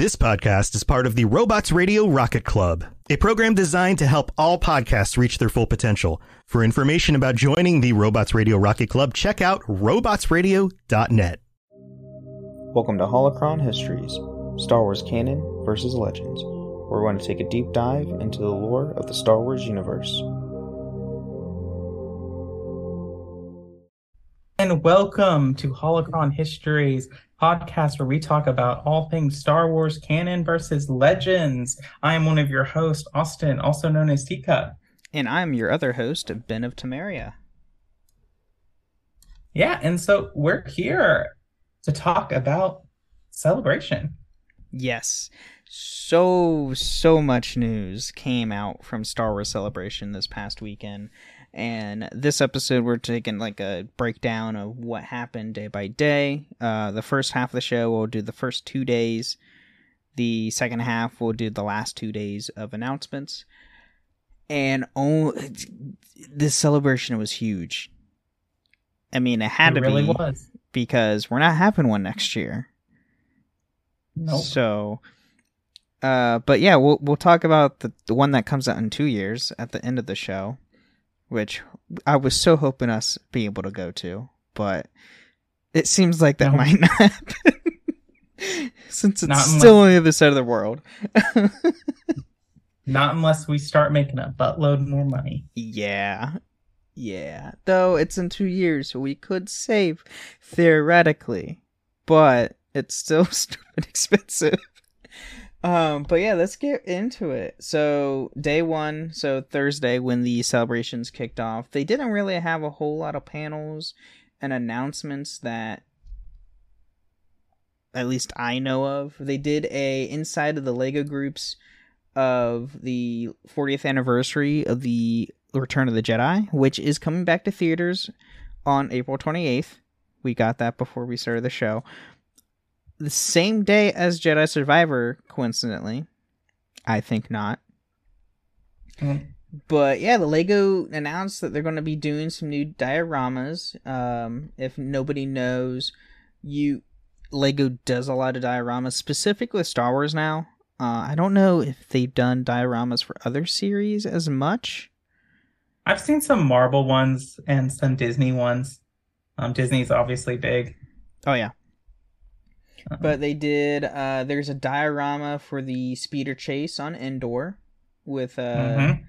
This podcast is part of the Robots Radio Rocket Club, a program designed to help all podcasts reach their full potential. For information about joining the Robots Radio Rocket Club, check out robotsradio.net. Welcome to Holocron Histories Star Wars Canon versus Legends, where we're going to take a deep dive into the lore of the Star Wars universe. And welcome to Holocron Histories podcast where we talk about all things Star Wars canon versus legends. I am one of your hosts, Austin, also known as Teacup. And I'm your other host, Ben of Temeria. Yeah, and so we're here to talk about Celebration. Yes. So, so much news came out from Star Wars Celebration this past weekend. And this episode, we're taking like a breakdown of what happened day by day. Uh, the first half of the show, we'll do the first two days. The second half, we'll do the last two days of announcements. And oh, this celebration was huge. I mean, it had It to really be was. because we're not having one next year. Nope. So, uh, but yeah, we'll we'll talk about the the one that comes out in two years at the end of the show, which I was so hoping us be able to go to, but it seems like that No. might not happen since it's Not unless- still on the other side of the world. Not unless we start making a buttload more money. yeah, yeah. Though it's in two years, so we could save theoretically, but it's still stupid expensive. Um, but yeah, let's get into it. So day one, so Thursday when the celebrations kicked off, they didn't really have a whole lot of panels and announcements that at least I know of. They did a inside of the Lego groups of the 40th anniversary of the Return of the Jedi, which is coming back to theaters on April 28th. We got that before we started the show the same day as Jedi Survivor, coincidentally. I think not. Mm. But yeah, the Lego announced that they're going to be doing some new dioramas. Um, if nobody knows, you Lego does a lot of dioramas, specifically with Star Wars now. Uh, I don't know if they've done dioramas for other series as much. I've seen some Marvel ones and some Disney ones. Um, Disney's obviously big. Oh yeah, Uh, but they did. Uh, there's a diorama for the speeder chase on Endor with uh, mhm.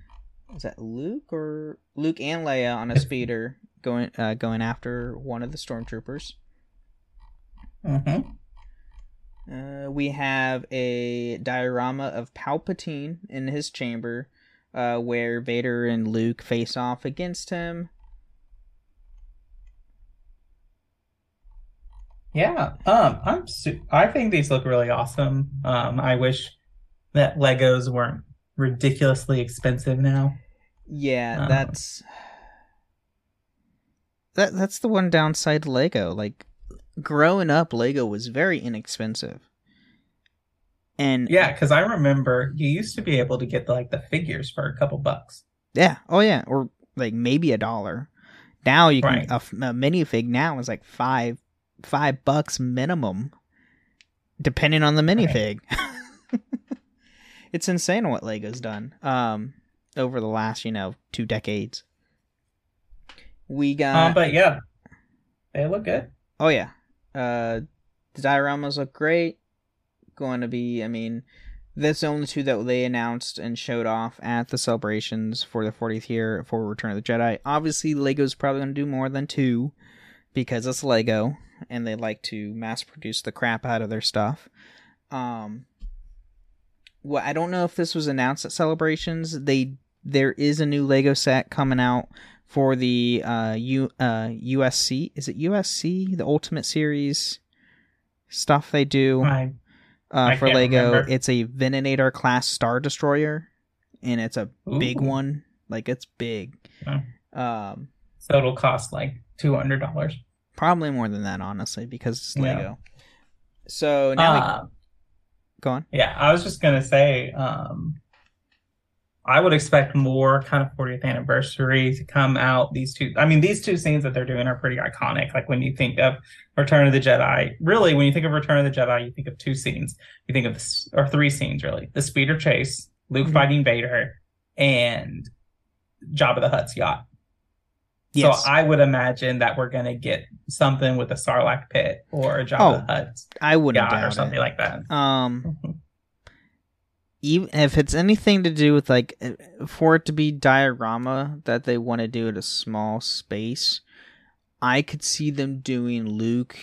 is that Luke or Luke and Leia on a speeder going uh, going after one of the stormtroopers. Mhm. Uh, we have a diorama of Palpatine in his chamber, uh, where Vader and Luke face off against him. Yeah, um, I'm. Su- I think these look really awesome. Um, I wish that Legos weren't ridiculously expensive now. Yeah, Uh. that's that. That's the one downside to Lego. Like growing up, Lego was very inexpensive, and Yeah, because I remember you used to be able to get like the figures for a couple bucks. Yeah. Oh yeah. Or like maybe a dollar. Now you can Right. a, a minifig now is like five five bucks minimum, depending on the minifig. it's insane what Lego's done. Um, over the last you know two decades. We got Um, but yeah, they look good. Oh yeah. Uh the dioramas look great. Going to be I mean that's the only two that they announced and showed off at the celebrations for the 40th year for Return of the Jedi. Obviously Lego's probably going to do more than two because it's Lego and they like to mass produce the crap out of their stuff. Um well, I don't know if this was announced at celebrations. They there is a new Lego set coming out for the uh, U, uh, USC. Is it USC? The Ultimate Series stuff they do I, uh, I for Lego. remember. It's a Venator class Star Destroyer, and it's a big one. Like it's big. Um, so it'll cost like two hundred dollars. Probably more than that, honestly, because it's Yeah. Lego. So now, we, Uh, go on. yeah, I was just gonna say, um, I would expect more kind of 40th anniversary to come out. These two, I mean, these two scenes that they're doing are pretty iconic. Like when you think of Return of the Jedi, really, when you think of Return of the Jedi, you think of two scenes. You think of this, or three scenes, really: the speeder chase, Luke Mhm. fighting Vader, and Jabba the Hutt's yacht. Yes, So I would imagine that we're gonna get something with a Sarlacc pit or a Jabba Oh, Hutt I wouldn't or something it. like that. Um, even if it's anything to do with like uh, for it to be diorama that they want to do at a small space, I could see them doing Luke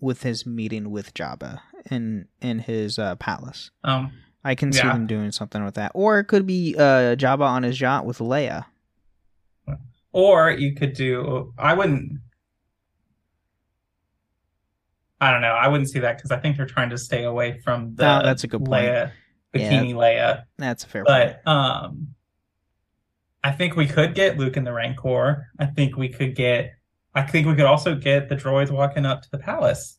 with his meeting with Jabba in in his uh, palace. Um, I can see Yeah. them doing something with that, or it could be uh, Jabba on his yacht with Leia. Or you could do, I wouldn't, I don't know. I wouldn't see that because I think they're trying to stay away from the Oh, that's a good point. Leia, Yeah. bikini Leia. That's a fair point. But um, I think we could get Luke in the Rancor. I think we could get, I think we could also get the droids walking up to the palace.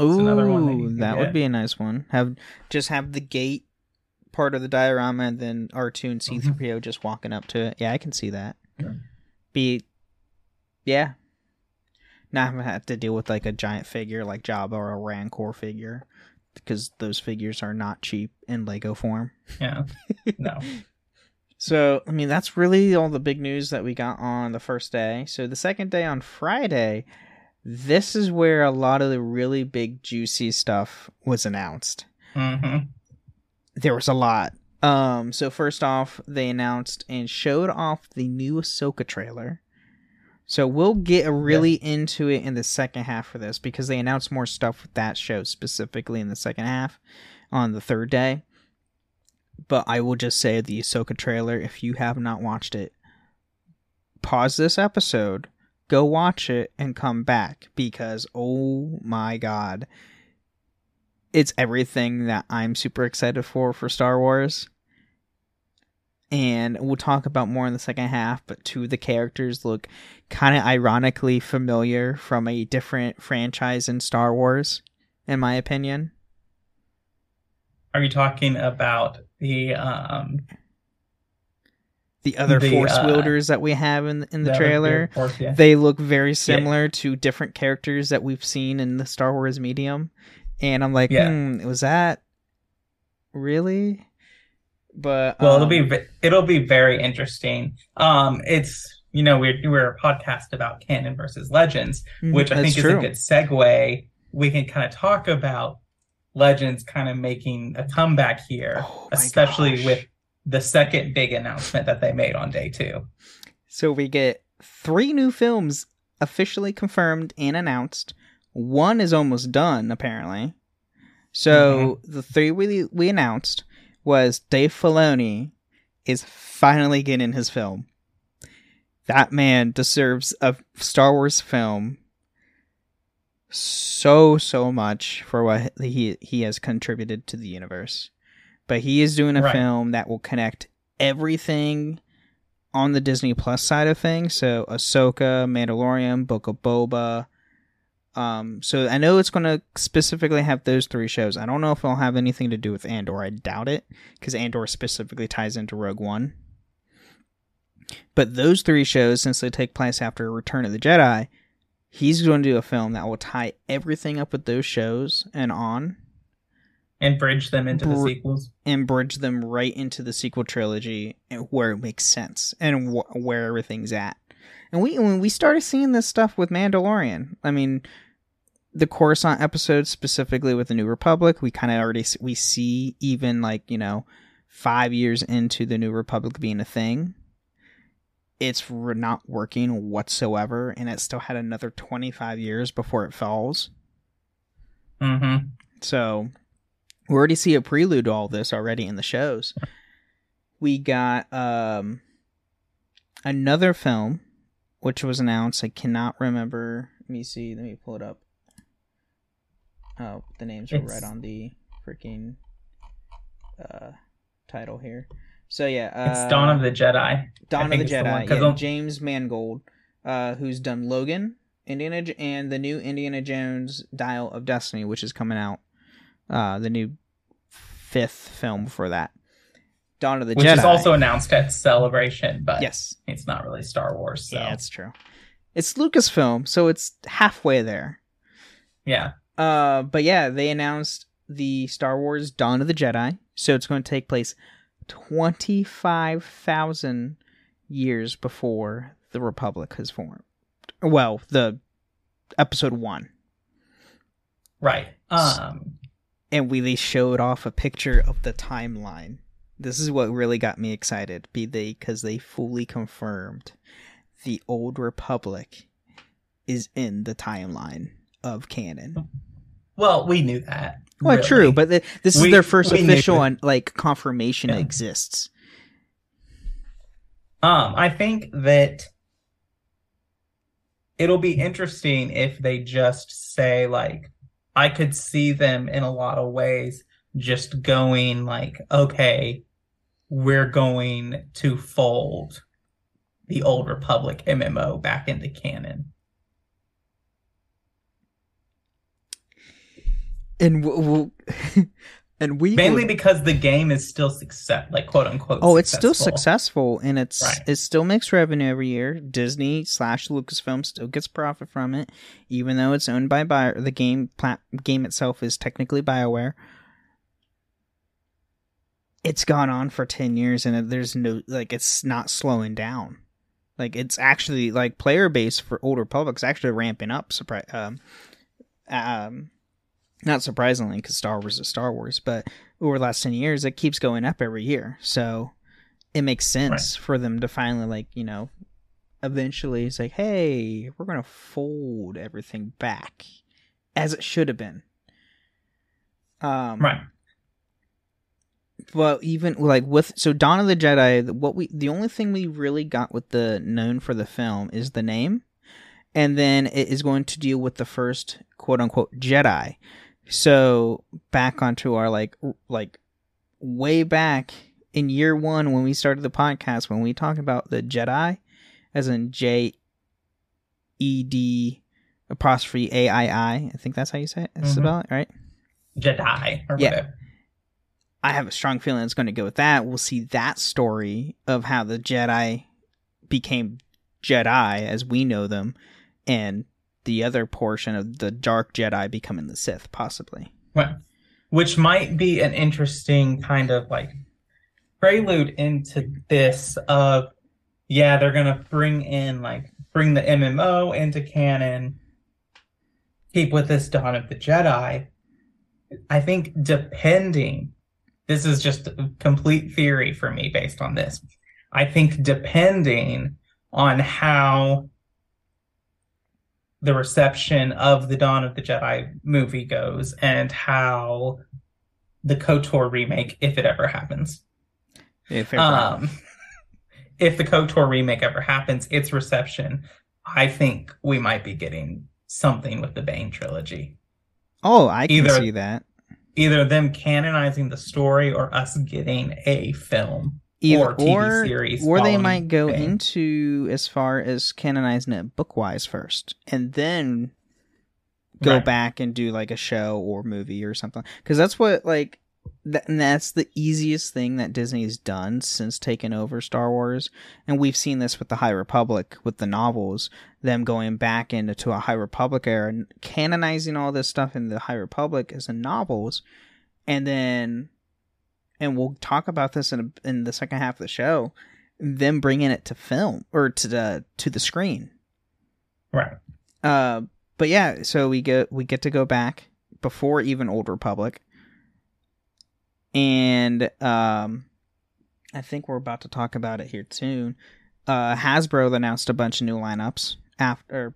Ooh, another one that that would be a nice one. Have just have the gate part of the diorama, and then R two and C three PO just walking up to it. Yeah, I can see that. Yeah. Be, yeah. Not have to deal with like a giant figure like Jabba or a Rancor figure, because those figures are not cheap in Lego form. Yeah. No. So, I mean, that's really all the big news that we got on the first day. So, the second day on Friday, this is where a lot of the really big, juicy stuff was announced. hmm There was a lot. Um, so first off, they announced and showed off the new Ahsoka trailer. So we'll get really into it in the second half for this because they announced more stuff with that show specifically in the second half on the third day. But I will just say the Ahsoka trailer, if you have not watched it, pause this episode, go watch it, and come back because oh my god. It's everything that I'm super excited for for Star Wars. And we'll talk about more in the second half, but two of the characters look kind of ironically familiar from a different franchise in Star Wars, in my opinion. Are you talking about the um The other The, force uh, wielders that we have in in the, other trailer, Force, yeah. they look very similar to different characters that we've seen in the Star Wars medium. And I'm like, Yeah. hmm, was that really? But Well, it'll um, be it'll be very interesting. Um, it's you know we're we're a podcast about canon versus legends, mhm, which I think is a good segue. We can kind of talk about legends kind of making a comeback here, Oh especially gosh. with the second big announcement that they made on day two. So we get three new films officially confirmed and announced. One is almost done, apparently. So the three we we announced was Dave Filoni is finally getting his film. That man deserves a Star Wars film so so much for what he he has contributed to the universe. But he is doing a Right. film that will connect everything on the Disney Plus side of things. So Ahsoka, Mandalorian, Book of Boba. Um, so I know it's going to specifically have those three shows. I don't know if it'll have anything to do with Andor. I doubt it because Andor specifically ties into Rogue One. But those three shows, since they take place after Return of the Jedi, he's going to do a film that will tie everything up with those shows and on And bridge them into the sequels. and bridge them right into the sequel trilogy where it makes sense and wh- where everything's at. And we when we started seeing this stuff with Mandalorian, I mean, the Coruscant episodes specifically with the New Republic, we kind of already we see even like you know five years into the New Republic being a thing. It's not working whatsoever, and it still had another twenty five years before it falls. Mm-hmm. So we already see a prelude to all this already in the shows. We got um another film which was announced. I cannot remember. Let me see. Let me pull it up. Oh, the names are right on the freaking uh title here. So yeah, uh, It's Dawn of the Jedi. Dawn of the Jedi. the one, yeah, James Mangold, uh, who's done Logan, Indiana, and the new Indiana Jones Dial of Destiny, which is coming out, uh, the new fifth film for that. Dawn of the which Jedi. is also announced at Celebration, but yes, it's not really Star Wars. So yeah, it's true. It's Lucasfilm, so it's halfway there. yeah. Uh, but yeah, they announced the Star Wars Dawn of the Jedi, so it's going to take place twenty five thousand years before the Republic has formed. Well, the episode one. Right. Um and we they showed off a picture of the timeline. This is what really got me excited, be they because they fully confirmed the old republic is in the timeline of canon. well, we knew that. Well, really. true, but the, this is their first official on like confirmation Yeah. exists. Um, I think that it'll be interesting if they just say like I could see them in a lot of ways just going like, okay, we're going to fold the old Republic MMO back into canon. And w- w- and we Mainly would- because the game is still success like quote unquote Oh, it's still successful. successful, and it's Right. it still makes revenue every year. Disney slash Lucasfilm still gets profit from it, even though it's owned by Bio. The game plat- game itself is technically Bioware. It's gone on for ten years, and there's no like it's not slowing down. Like it's actually like player base for Old Republic's actually ramping up. Surprise, um, um, not surprisingly, because Star Wars is Star Wars, but over the last 10 years, it keeps going up every year. So it makes sense for them to finally, like, you know, eventually it's like, hey, we're going to fold everything back as it should have been. Um, Right. Well, even like with so Dawn of the Jedi, what we the only thing we really got with the known for the film is the name, and then it is going to deal with the first quote unquote Jedi. So back onto our like like way back in year one when we started the podcast when we talk about the Jedi, as in J E D apostrophe A I I. I think that's how you say it. It's Mhm. spelled right. Jedi or Yeah. whatever. I have a strong feeling it's going to go with that. We'll see that story of how the Jedi became Jedi as we know them, and the other portion of the Dark Jedi becoming the Sith, possibly. Right. Which might be an interesting kind of like prelude into this of yeah, they're gonna bring in like bring the MMO into canon, keep with this Dawn of the Jedi. I think depending this is just a complete theory for me based on this. I think depending on how the reception of the Dawn of the Jedi movie goes and how the KOTOR remake, if it ever happens. If it- Um, if the KOTOR remake ever happens, its reception, I think we might be getting something with the Bane trilogy. oh, I can either- see that. Either them canonizing the story or us getting a film. Either, or TV or, series or they might go Bane. into as far as canonizing it bookwise first, and then go Right. back and do like a show or movie or something. Because that's what like that, and that's the easiest thing that Disney's done since taking over Star Wars, and we've seen this with the High Republic with the novels, them going back into a High Republic era and canonizing all this stuff in the High Republic as in novels, and then, and we'll talk about this in a, in the second half of the show, them bringing it to film or to the to the screen. Right. Uh, but yeah, so we get we get to go back before even Old Republic, and um, I think we're about to talk about it here soon. Uh, Hasbro announced a bunch of new lineups after.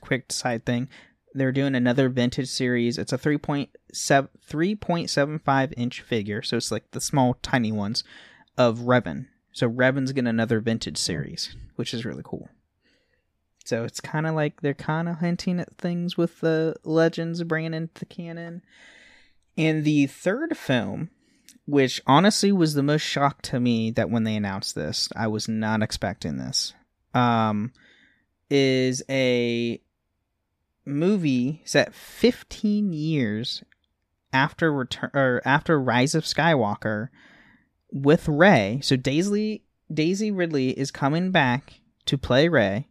Quick side thing, they're doing another vintage series. It's a 3.7 3.75 inch figure, so it's like the small tiny ones of Revan. So Revan's getting another vintage series, which is really cool. So it's kind of like they're kind of hinting at things with the legends bringing into the canon. And the third film, which honestly was the most shock to me that when they announced this, I was not expecting this, um, is a movie set 15 years after return or after Rise of Skywalker, with Rey. So Daisy Daisy Ridley is coming back to play Rey.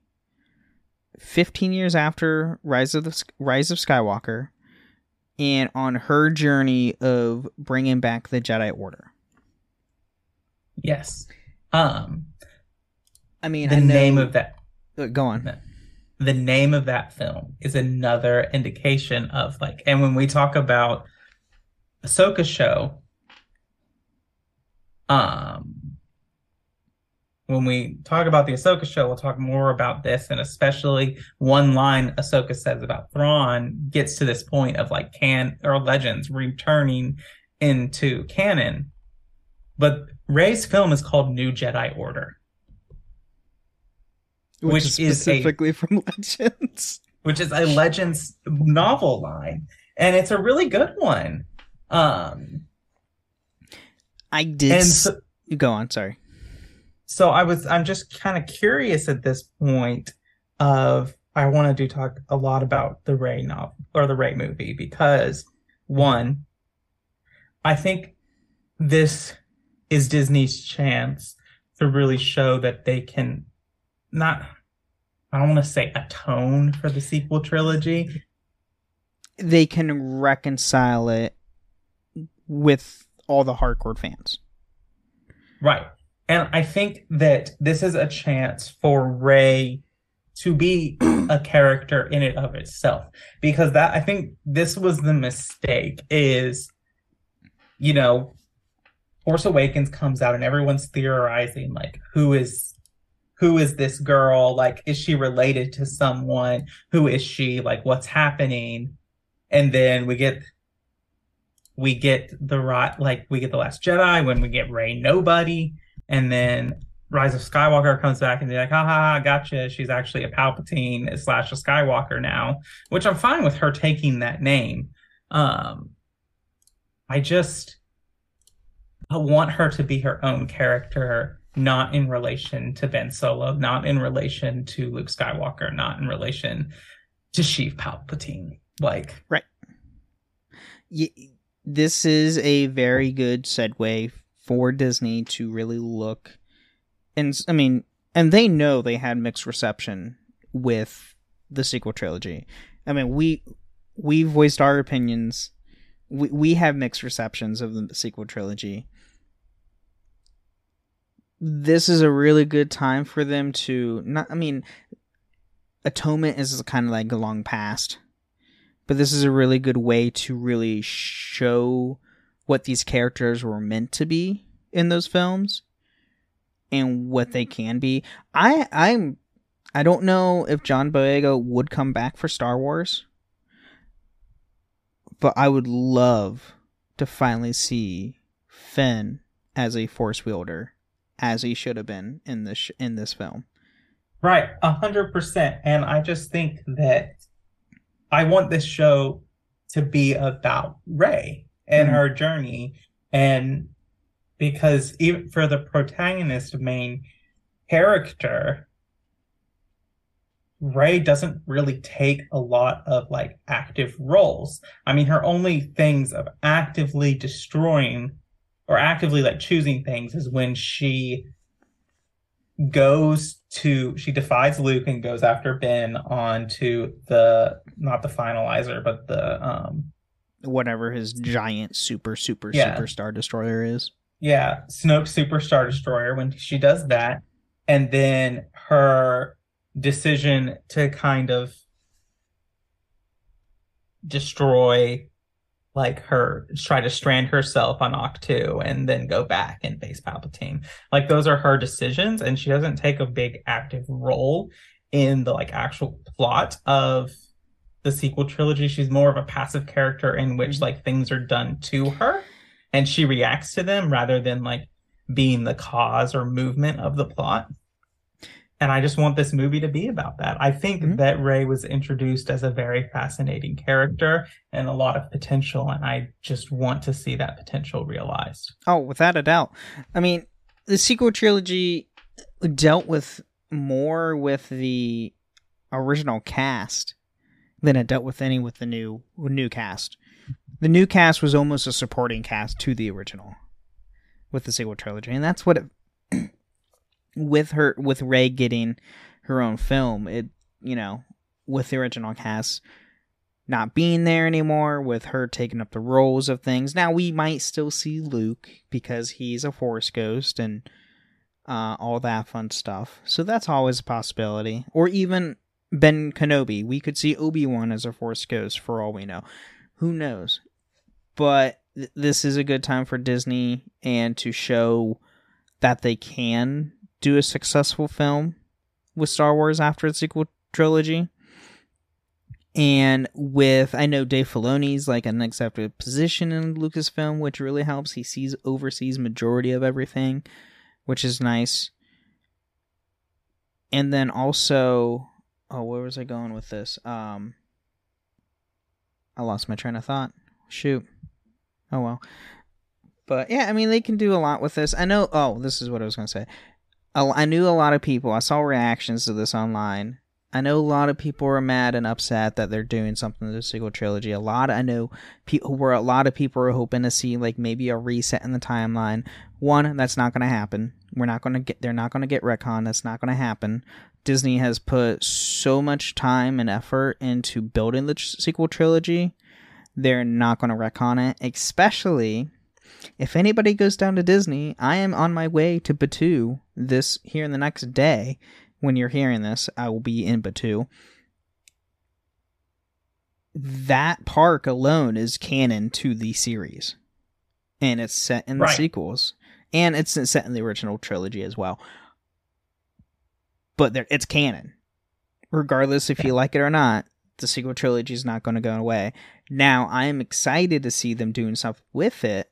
15 years after Rise of the Rise of Skywalker and on her journey of bringing back the Jedi Order. Yes. Um I mean, the I know- name of that uh, go on. the name of that film is another indication of like and when we talk about Ahsoka show um when we talk about the Ahsoka show, we'll talk more about this, and especially one line Ahsoka says about Thrawn gets to this point of like can or legends returning into canon. But Rey's film is called New Jedi Order. Which, which is is a- specifically from Legends. which is a Legends novel line, and it's a really good one. Um, I did. so, go on. Sorry. So I was, I'm just kind of curious at this point of I want to do talk a lot about the Rey novel or the Rey movie because one, I think this is Disney's chance to really show that they can not. I don't want to say atone for the sequel trilogy, They can reconcile it with all the hardcore fans. Right. And I think that this is a chance for Rey to be a character in and of itself. Because that I think this was the mistake is you know Force Awakens comes out and everyone's theorizing like who is who is this girl? Like is she related to someone? Who is she? Like what's happening? And then we get we get the right like we get the last jedi when we get rey nobody and then rise of skywalker comes back and they're like ha ha ha gotcha. She's actually a palpatine slash a skywalker now which i'm fine with her taking that name. Um i just i want her to be her own character not in relation to ben solo not in relation to luke skywalker not in relation to sheev palpatine. Like Y- this is a very good segue for Disney to really look and I mean and they know they had mixed reception with the sequel trilogy. I mean, we we voiced our opinions. We we have mixed receptions of the sequel trilogy. This is a really good time for them to not I mean atonement is kind of like a long past but this is a really good way to really show what these characters were meant to be in those films and what they mm-hmm. can be. I I'm I don't know if John Boyega would come back for Star Wars, but I would love to finally see Finn as a force wielder as he should have been in this sh- in this film. Right, a hundred percent. And I just think that I want this show to be about Rey and Mhm. her journey, and because even for the protagonist main character, Rey doesn't really take a lot of like active roles. I mean, her only things of actively destroying or actively like choosing things is when she goes to she defies Luke and goes after Ben onto the not the finalizer but the um Whatever his giant super super Yeah. super star destroyer is. yeah Snoke Superstar Destroyer when she does that and then her decision to kind of destroy like her try to strand herself on Ahch-To and then go back and face Palpatine. Like those are her decisions and she doesn't take a big active role in the like actual plot of the sequel trilogy. She's more of a passive character in which like things are done to her and she reacts to them rather than like being the cause or movement of the plot. And I just want this movie to be about that. I think Mhm. that Rey was introduced as a very fascinating character and a lot of potential, and I just want to see that potential realized. Oh, without a doubt. I mean, the sequel trilogy dealt with more with the original cast than it dealt with any with the new new cast. The new cast was almost a supporting cast to the original. with the sequel trilogy, and that's what it, with her with Rey getting her own film. It you know with the original cast not being there anymore, with her taking up the roles of things. Now we might still see Luke because he's a Force ghost and uh, all that fun stuff. So that's always a possibility. Or even Ben Kenobi. We could see Obi Wan as a Force ghost for all we know. Who knows? But th- this is a good time for Disney and to show that they can do a successful film with Star Wars after the sequel trilogy. And with I know Dave Filoni's like an executive position in Lucasfilm, which really helps. He sees oversees majority of everything, which is nice. And then also, oh, where was I going with this? Um, I lost my train of thought. Shoot. Oh well. But yeah, I mean they can do a lot with this. I know. Oh, this is what I was gonna say. I knew a lot of people. I saw reactions to this online I know a lot of people are mad and upset that they're doing something to the sequel trilogy. A lot, I know, people were a lot of people are hoping to see like maybe a reset in the timeline. One, that's not going to happen. We're not going to get. They're not going to get retcon. That's not going to happen. Disney has put so much time and effort into building the tr- sequel trilogy. They're not going to retcon it, especially if anybody goes down to Disney. I am on my way to Batuu this here in the next day when you're hearing this, I will be in Batuu. That park alone is canon to the series. And it's set in the right. sequels. And it's set in the original trilogy as well. But it's canon. Regardless if you like it or not, the sequel trilogy is not going to go away. Now, I am excited to see them doing stuff with it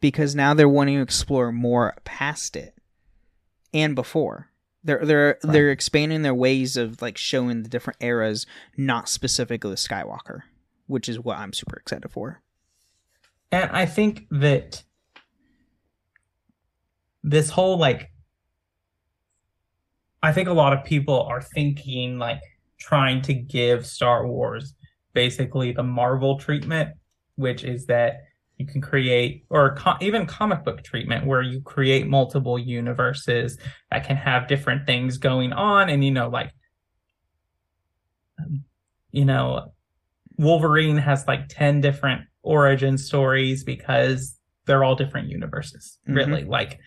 because now they're wanting to explore more past it and before. They're they're right. they're expanding their ways of like showing the different eras, not specifically Skywalker, which is what I'm super excited for. And I think that this whole like I think a lot of people are thinking like trying to give Star Wars basically the Marvel treatment, which is that you can create or co- even comic book treatment where you create multiple universes that can have different things going on and you know like you know wolverine has like 10 different origin stories because they're all different universes mm-hmm. really like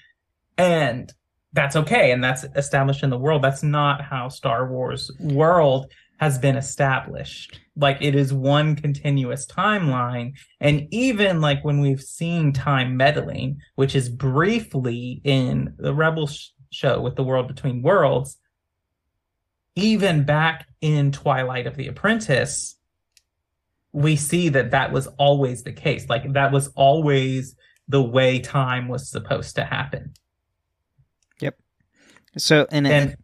and that's okay and that's established in the world that's not how star wars world has been established. Like it is one continuous timeline. And even like when we've seen time meddling, which is briefly in the Rebel sh- show with the world between worlds, even back in Twilight of the Apprentice, we see that that was always the case. Like that was always the way time was supposed to happen. So, and, and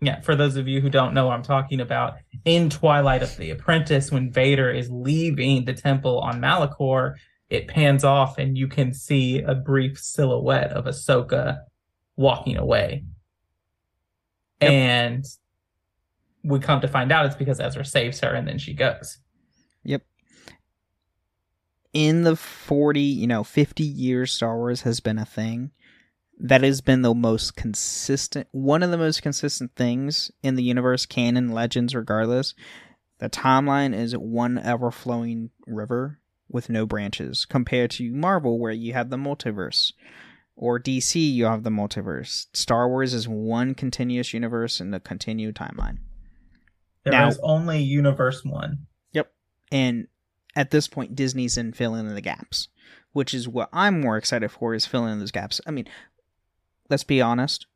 yeah, for those of you who don't know what I'm talking about, in Twilight of the Apprentice, when Vader is leaving the temple on Malachor, it pans off and you can see a brief silhouette of Ahsoka walking away. Yep. And we come to find out it's because Ezra saves her and then she goes. Yep. In the 40, you know, 50 years Star Wars has been a thing that has been the most consistent one of the most consistent things in the universe canon legends regardless the timeline is one ever flowing river with no branches compared to marvel where you have the multiverse or dc you have the multiverse. Star wars is one continuous universe in a continued timeline. There now, is only universe one. Yep. And at this point disney's in filling in the gaps which is what I'm more excited for is filling in those gaps. I mean, let's be honest,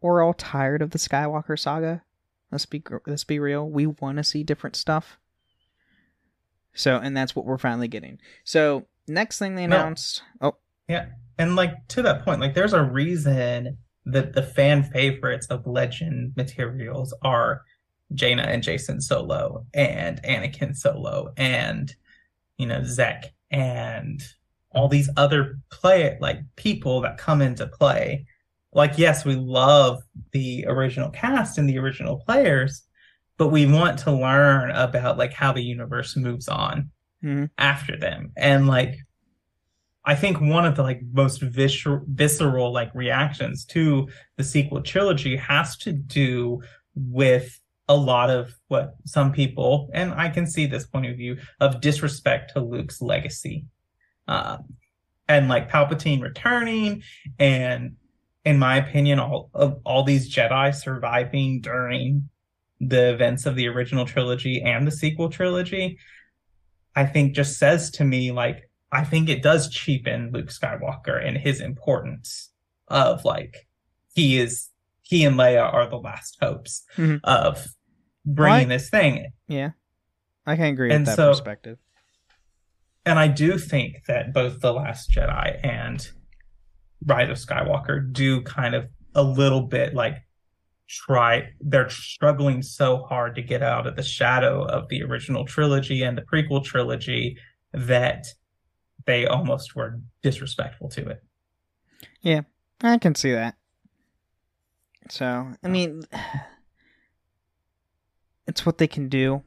we're all tired of the Skywalker saga. Let's be let's be real. We want to see different stuff. So, and that's what we're finally getting. So, next thing they announced. No. Oh, yeah, and like to that point, like there's a reason that the fan favorites of Legend materials are Jaina and Jacen Solo and Anakin Solo and you know Zekk and all these other play like people that come into play. Like, yes, we love the original cast and the original players, but we want to learn about like how the universe moves on mm-hmm. after them. And like I think one of the like most visceral, visceral like reactions to the sequel trilogy has to do with a lot of what some people, and I can see this point of view of disrespect to Luke's legacy, uh, and like Palpatine returning, and in my opinion, all of all these Jedi surviving during the events of the original trilogy and the sequel trilogy, I think just says to me like I think it does cheapen Luke Skywalker and his importance of like he is he and Leia are the last hopes Mhm. of bringing this thing. Yeah, I can agree And with that so- perspective. And I do think that both The Last Jedi and Rise of Skywalker do kind of a little bit like try they're struggling so hard to get out of the shadow of the original trilogy and the prequel trilogy that they almost were disrespectful to it. Yeah, I can see that. So, I mean, it's what they can do.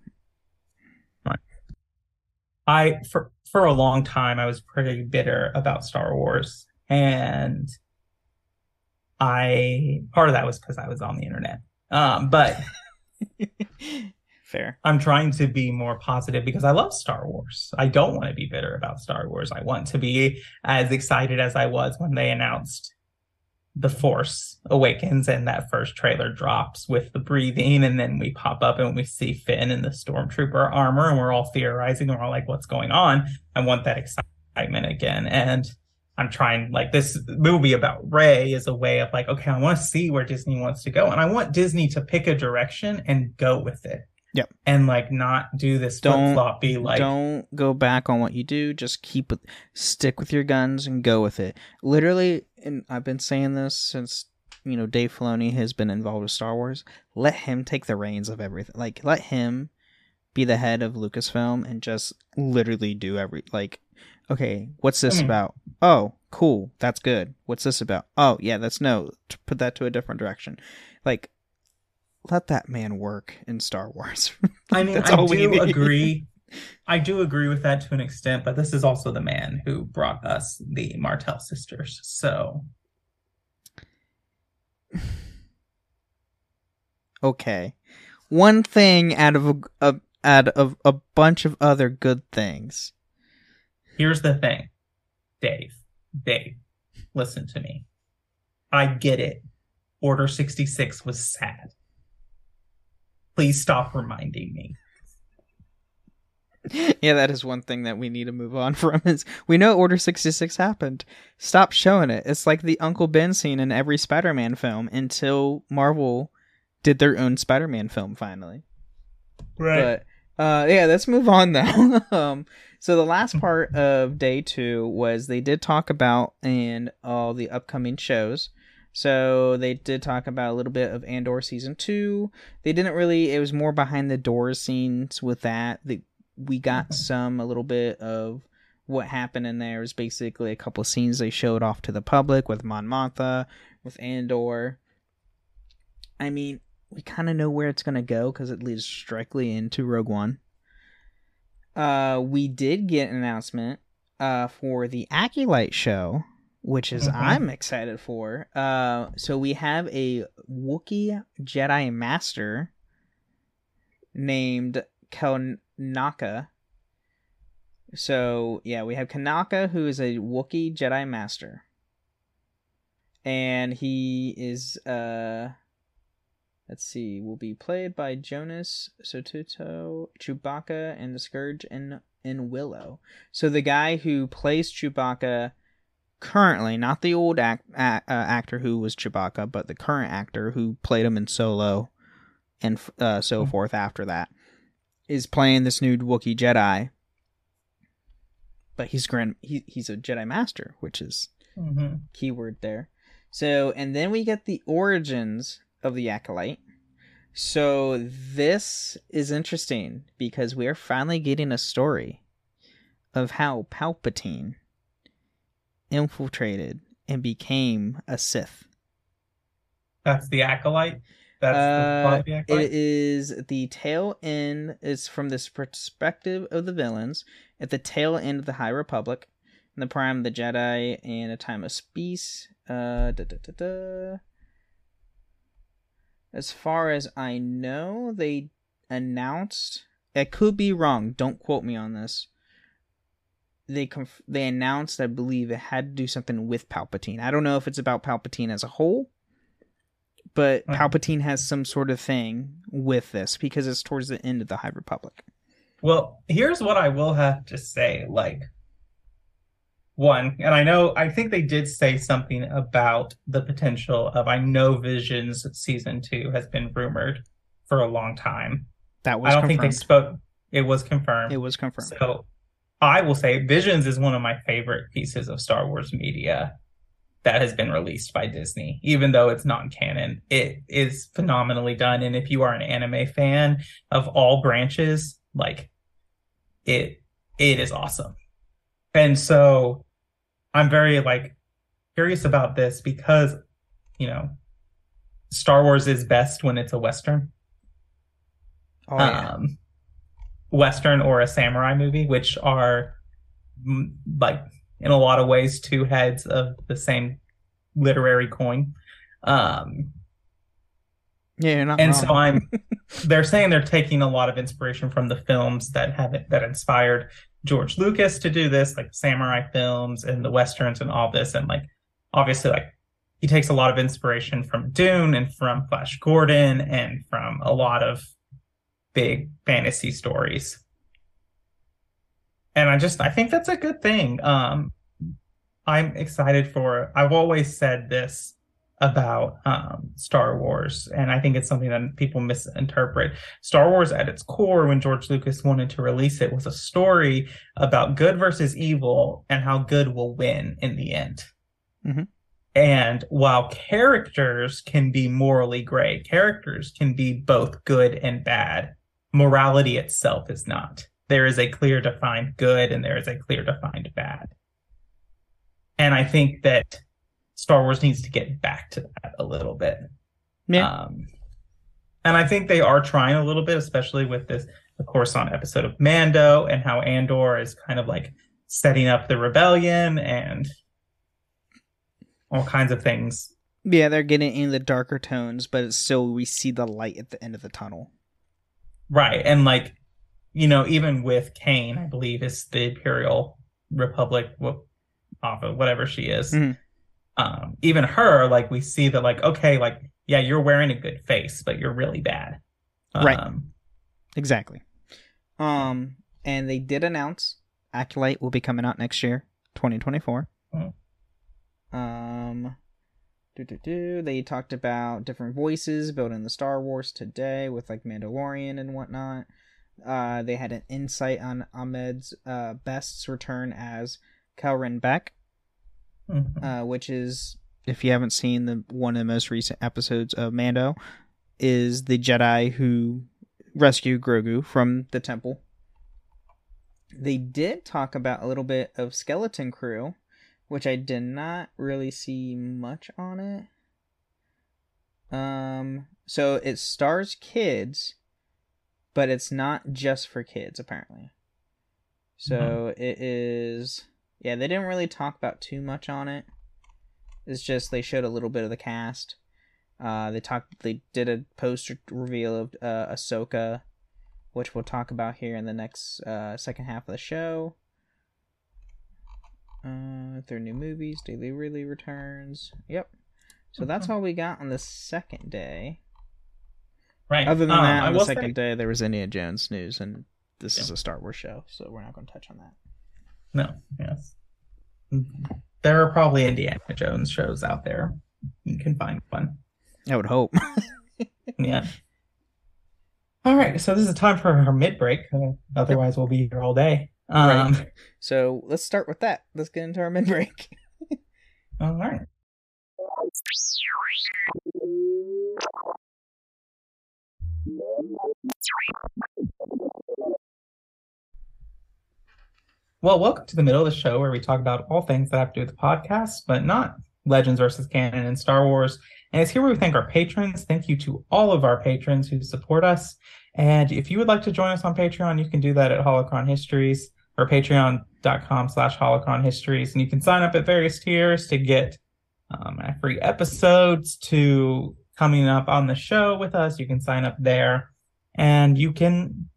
I for for a long time I was pretty bitter about Star Wars and I part of that was because I was on the internet. Um, but Fair. I'm trying to be more positive because I love Star Wars. I don't want to be bitter about Star Wars. I want to be as excited as I was when they announced The Force Awakens and that first trailer drops with the breathing, and then we pop up and we see Finn in the stormtrooper armor, and we're all theorizing, and we're all like, what's going on? I want that excitement again. And I'm trying like this movie about Rey is a way of like, okay, I want to see where Disney wants to go. And I want Disney to pick a direction and go with it Yep. and like not do this Don't- floppy like Don't go back on what you do. Just keep stick with your guns and go with it. Literally, and I've been saying this since you know Dave Filoni has been involved with Star Wars. Let him take the reins of everything. Like let him be the head of Lucasfilm and just literally do every like. Okay, what's this mean- about? Oh, cool. That's good. What's this about? Oh, yeah, that's no. Put that to a different direction. Like, let that man work in Star Wars. I mean I do agree. I do agree with that to an extent but this is also the man who brought us the Martez sisters so. Okay. One thing out of a, a out of a bunch of other good things. here's the thing Dave. Dave listen to me. I get it. Order 66 was sad please stop reminding me yeah, that is one thing that we need to move on from. Is we know Order sixty six happened. Stop showing it. It's like the Uncle Ben scene in every Spider Man film until Marvel did their own Spider Man film finally. Right. But uh, yeah, let's move on though. um, so the last part of day two was they did talk about and all the upcoming shows. So they did talk about a little bit of Andor season two. They didn't really. It was more behind the doors scenes with that. The, we got some a little bit of what happened in there. It was basically a couple of scenes they showed off to the public with Mon Mothma, with Andor. I mean, we kind of know where it's gonna go because it leads directly into Rogue One. Uh, we did get an announcement uh for the Acolyte show, which is Mhm. I'm excited for. Uh, so we have a Wookiee Jedi Master named Kanaka. So yeah, we have Kanaka, who is a Wookiee Jedi Master, and he is uh let's see, will be played by Jonas Sotuto, Chewbacca, and the Scourge in in Willow. So the guy who plays Chewbacca currently, not the old act, a, uh, actor who was Chewbacca, but the current actor who played him in Solo and uh, so Mhm. forth after that, is playing this new Wookiee Jedi. But he's grand. He, he's a Jedi Master, which is Mhm. keyword there. So, and then we get the origins of the acolyte. So, this is interesting because we are finally getting a story of how Palpatine infiltrated and became a Sith. that's the acolyte that's the Uh, the acolyte It is the tail end. It's from this perspective of the villains at the tail end of the High Republic. In the Prime of the Jedi and A Time of Peace. Uh, da, da, da, da. As far as I know, they announced. I could be wrong. Don't quote me on this. They conf- they announced, I believe, it had to do something with Palpatine. I don't know if it's about Palpatine as a whole, but. Palpatine has some sort of thing with this because it's towards the end of the High Republic. Well, here's what I will have to say. Like, one, and I know, I think they did say something about the potential of, I know Visions season two has been rumored for a long time. That was I don't think they spoke, it was confirmed. It was confirmed. So I will say Visions is one of my favorite pieces of Star Wars media that has been released by Disney, even though it's not canon. It is phenomenally done. And if you are an anime fan of all branches, like it it is awesome. And so I'm very like curious about this because, you know, Star Wars is best when it's a Western oh yeah. um, western or a samurai movie, which are mm, like in a lot of ways two heads of the same literary coin. Um, yeah, and wrong. so I'm. They're saying they're taking a lot of inspiration from the films that have that inspired George Lucas to do this, like samurai films and the westerns and all this, and like obviously like he takes a lot of inspiration from Dune and from Flash Gordon and from a lot of big fantasy stories. And I just I think that's a good thing. Um I'm excited for I've always said this about um Star Wars and I think it's something that people misinterpret. Star Wars at its core when George Lucas wanted to release it was a story about good versus evil and how good will win in the end. Mhm. And while characters can be morally gray, characters can be both good and bad. Morality itself is not. There is a clear defined good and there is a clear defined bad. And I think that Star Wars needs to get back to that a little bit. Yeah. Um, and I think they are trying a little bit, especially with this, of course, on episode of Mando and how Andor is kind of like setting up the rebellion and all kinds of things. Yeah, they're getting in the darker tones, but it's still we see the light at the end of the tunnel. Right. And like, you know, even with Kane, I believe is the Imperial Republic, off of whatever she is. Mhm. Um, even her, like we see that, like, okay, like, yeah, you're wearing a good face, but you're really bad. Right. Um, Exactly. Um, and they did announce Acolyte will be coming out next year, 2024. Mhm. Um, do do do. They talked about different voices building the Star Wars today with like Mandalorian and whatnot. Uh, they had an insight on Ahmed's uh Best's return as Kelleran Beq. mhm. uh, which is if you haven't seen the one of the most recent episodes of Mando, is the Jedi who rescued Grogu from the temple. They did talk about a little bit of Skeleton Crew, which I did not really see much on it. Um, so it stars kids, but it's not just for kids apparently. So it is yeah, they didn't really talk about too much on it. It's just they showed a little bit of the cast. Uh, they talked. They did a poster reveal of uh, Ahsoka, which we'll talk about here in the next uh, second half of the show. Uh, their new movies, Daisy Ridley returns. Yep. So that's all we got on the second day. right. Other than Um, that, I on the second say- day there was Indiana Jones news, and this Yeah. is a Star Wars show, so we're not going to touch on that. No, yes. There are probably Indiana Jones shows out there. You can find one. I would hope. Yeah. All right, so this is time for our mid break. Uh, otherwise, we'll be here all day. Um, so let's start with that. Let's get into our mid break. all right. Well, welcome to the middle of the show where we talk about all things that have to do with the podcast, but not Legends versus Canon and Star Wars. And it's here where we thank our patrons. Thank you to all of our patrons who support us. And if you would like to join us on Patreon, you can do that at Holocron Histories or patreon.com slash holocron histories. And you can sign up at various tiers to get um, free episodes to coming up on the show with us. You can sign up there and you can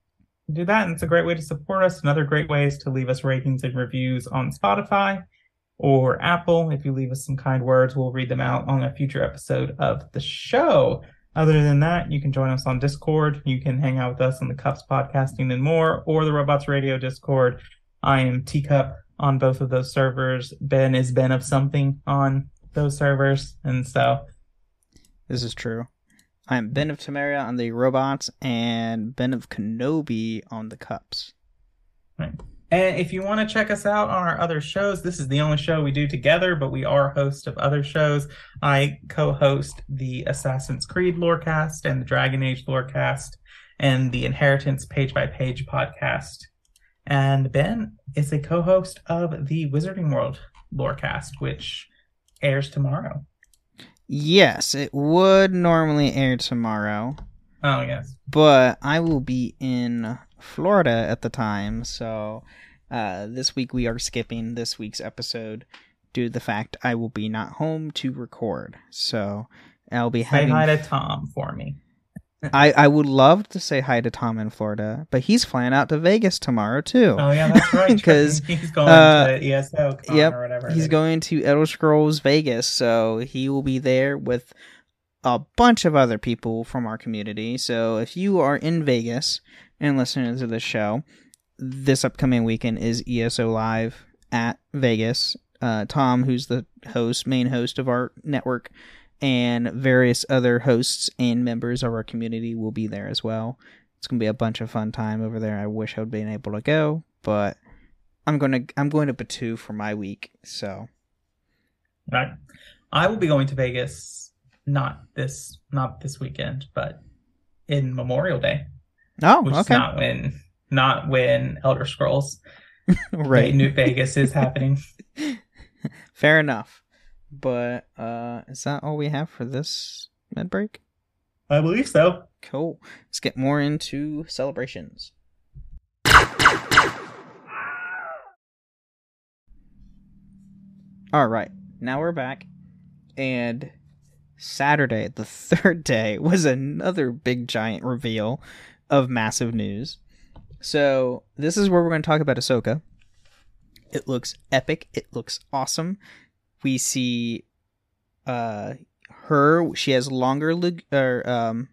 do that. And it's a great way to support us. Another great way is to leave us ratings and reviews on spotify or apple. If you leave us some kind words we'll read them out on a future episode of the show other than that, you can join us on Discord. You can hang out with us on the Cups Podcasting and more, or the Robots Radio Discord. I am Teacup on both of those servers. Ben is Ben of something on those servers, and so this is true. I'm Ben of Temeria on the robots and Ben of Kenobi on the cups. Right. And if you want to check us out on our other shows, this is the only show we do together, but we are hosts of other shows. I co-host the Assassin's Creed Lorecast and the Dragon Age Lorecast and the Inheritance Page by Page podcast. And Ben is a co-host of the Wizarding World Lorecast, which airs tomorrow. Yes, it would normally air tomorrow. Oh yes. But I will be in Florida at the time, so uh, this week we are skipping this week's episode due to the fact I will be not home to record. So I'll be say having. hi to Tom for me. I, I would love to say hi to Tom in Florida, but he's flying out to Vegas tomorrow too. Oh yeah, that's right. Because he's going uh, to ESO Con yep, or whatever. he's going to Elder Scrolls Vegas, so he will be there with a bunch of other people from our community. So if you are in Vegas and listening to this show, this upcoming weekend is ESO Live at Vegas. Uh, Tom, who's the host, main host of our network, and various other hosts and members of our community will be there as well. It's gonna be a bunch of fun time over there. I wish I'd been able to go, but I'm gonna I'm going to Batuu for my week. So, right. I will be going to Vegas not this not this weekend, but in Memorial Day. Oh, which okay. is not when not when Elder Scrolls right. New Vegas is happening. Fair enough. But uh is that all we have for this med break? I believe so. Cool. Let's get more into celebrations. All right. Now we're back and Saturday, the third day, was another big giant reveal of massive news. So this is where we're going to talk about Ahsoka. It looks epic. It looks awesome. We see uh her. She has longer leg or um.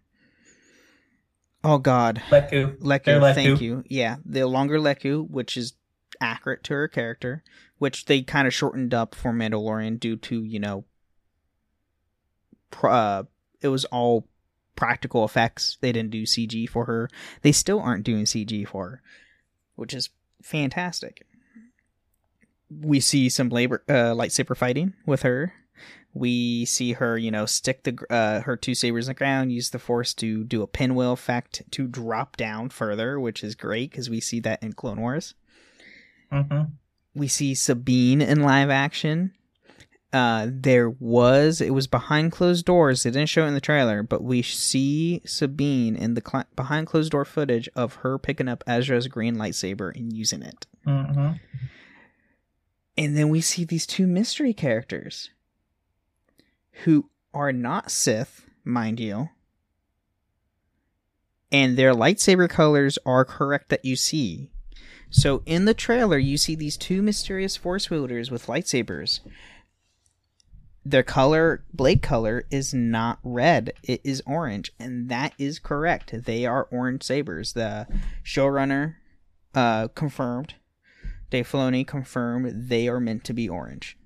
Oh God, Lekku. Lekku. They're Lekku. Thank you. Yeah, the longer Lekku, which is accurate to her character, which they kind of shortened up for Mandalorian due to you know. Pr- uh, it was all practical effects. They didn't do CG for her. They still aren't doing CG for her, which is fantastic. We see some labor uh, lightsaber fighting with her. We see her, you know, stick the uh, her two sabers in the ground, use the force to do a pinwheel effect to drop down further, which is great because we see that in Clone Wars. hmm We see Sabine in live action uh there was it was behind closed doors. They didn't show it in the trailer but we see sabine in the cl- behind closed door footage of her picking up ezra's green lightsaber and using it. Hmm and then we see these two mystery characters who are not sith mind you and their lightsaber colors are correct that you see. So in the trailer you see these two mysterious force wielders with lightsabers their color blade color is not red. It is orange and that is correct. They are orange sabers. The showrunner uh confirmed Dave Filoni confirmed they are meant to be orange.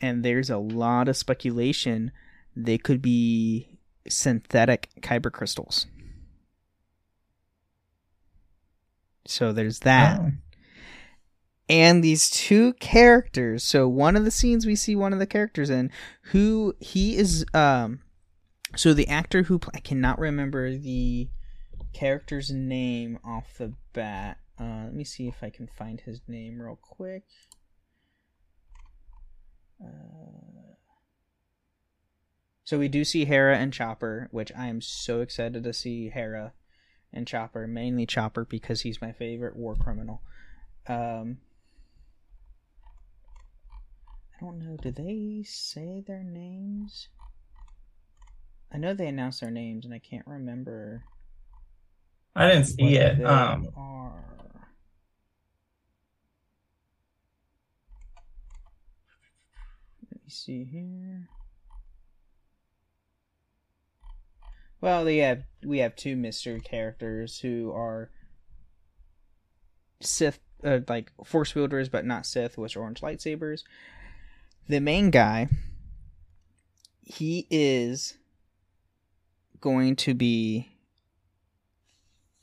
And there's a lot of speculation they could be synthetic kyber crystals. So there's that. Oh. And these two characters. So one of the scenes we see one of the characters in who he is um so the actor who i cannot remember the character's name off the bat. Uh let me see if i can find his name real quick. Uh, so we do see hera and chopper which i am so excited to see hera and chopper mainly chopper because he's my favorite war criminal. Um don't know. Do they say their names? I know they announce their names, and I can't remember. I didn't see it. Um, are. Let me see here. Well, they have we have two mystery characters who are Sith, uh, like Force wielders, but not Sith, with orange lightsabers. The main guy, he is going to be.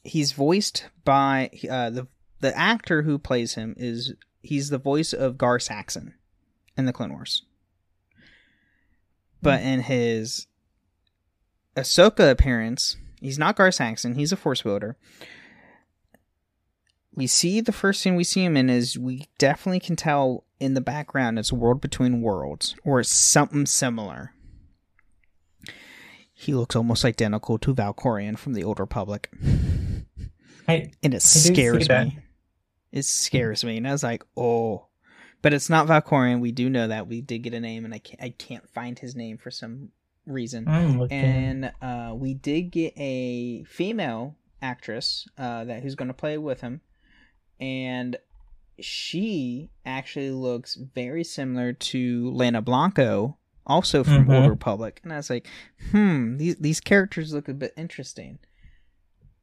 He's voiced by uh, the the actor who plays him is he's the voice of Gar Saxon in the Clone Wars. But in his Ahsoka appearance, he's not Gar Saxon, he's a Force wielder. We see the first thing we see him in is we definitely can tell in the background it's a world between worlds or something similar. He looks almost identical to Valkorion from the Old Republic. I, And it scares me. It scares me. And I was like, oh. But it's not Valkorion. We do know that. We did get a name, and I can't, I can't find his name for some reason. And uh, we did get a female actress uh, that who's going to play with him, and she actually looks very similar to Lana Beniko, also from Mhm. Old Republic. And I was like, hmm, these these characters look a bit interesting.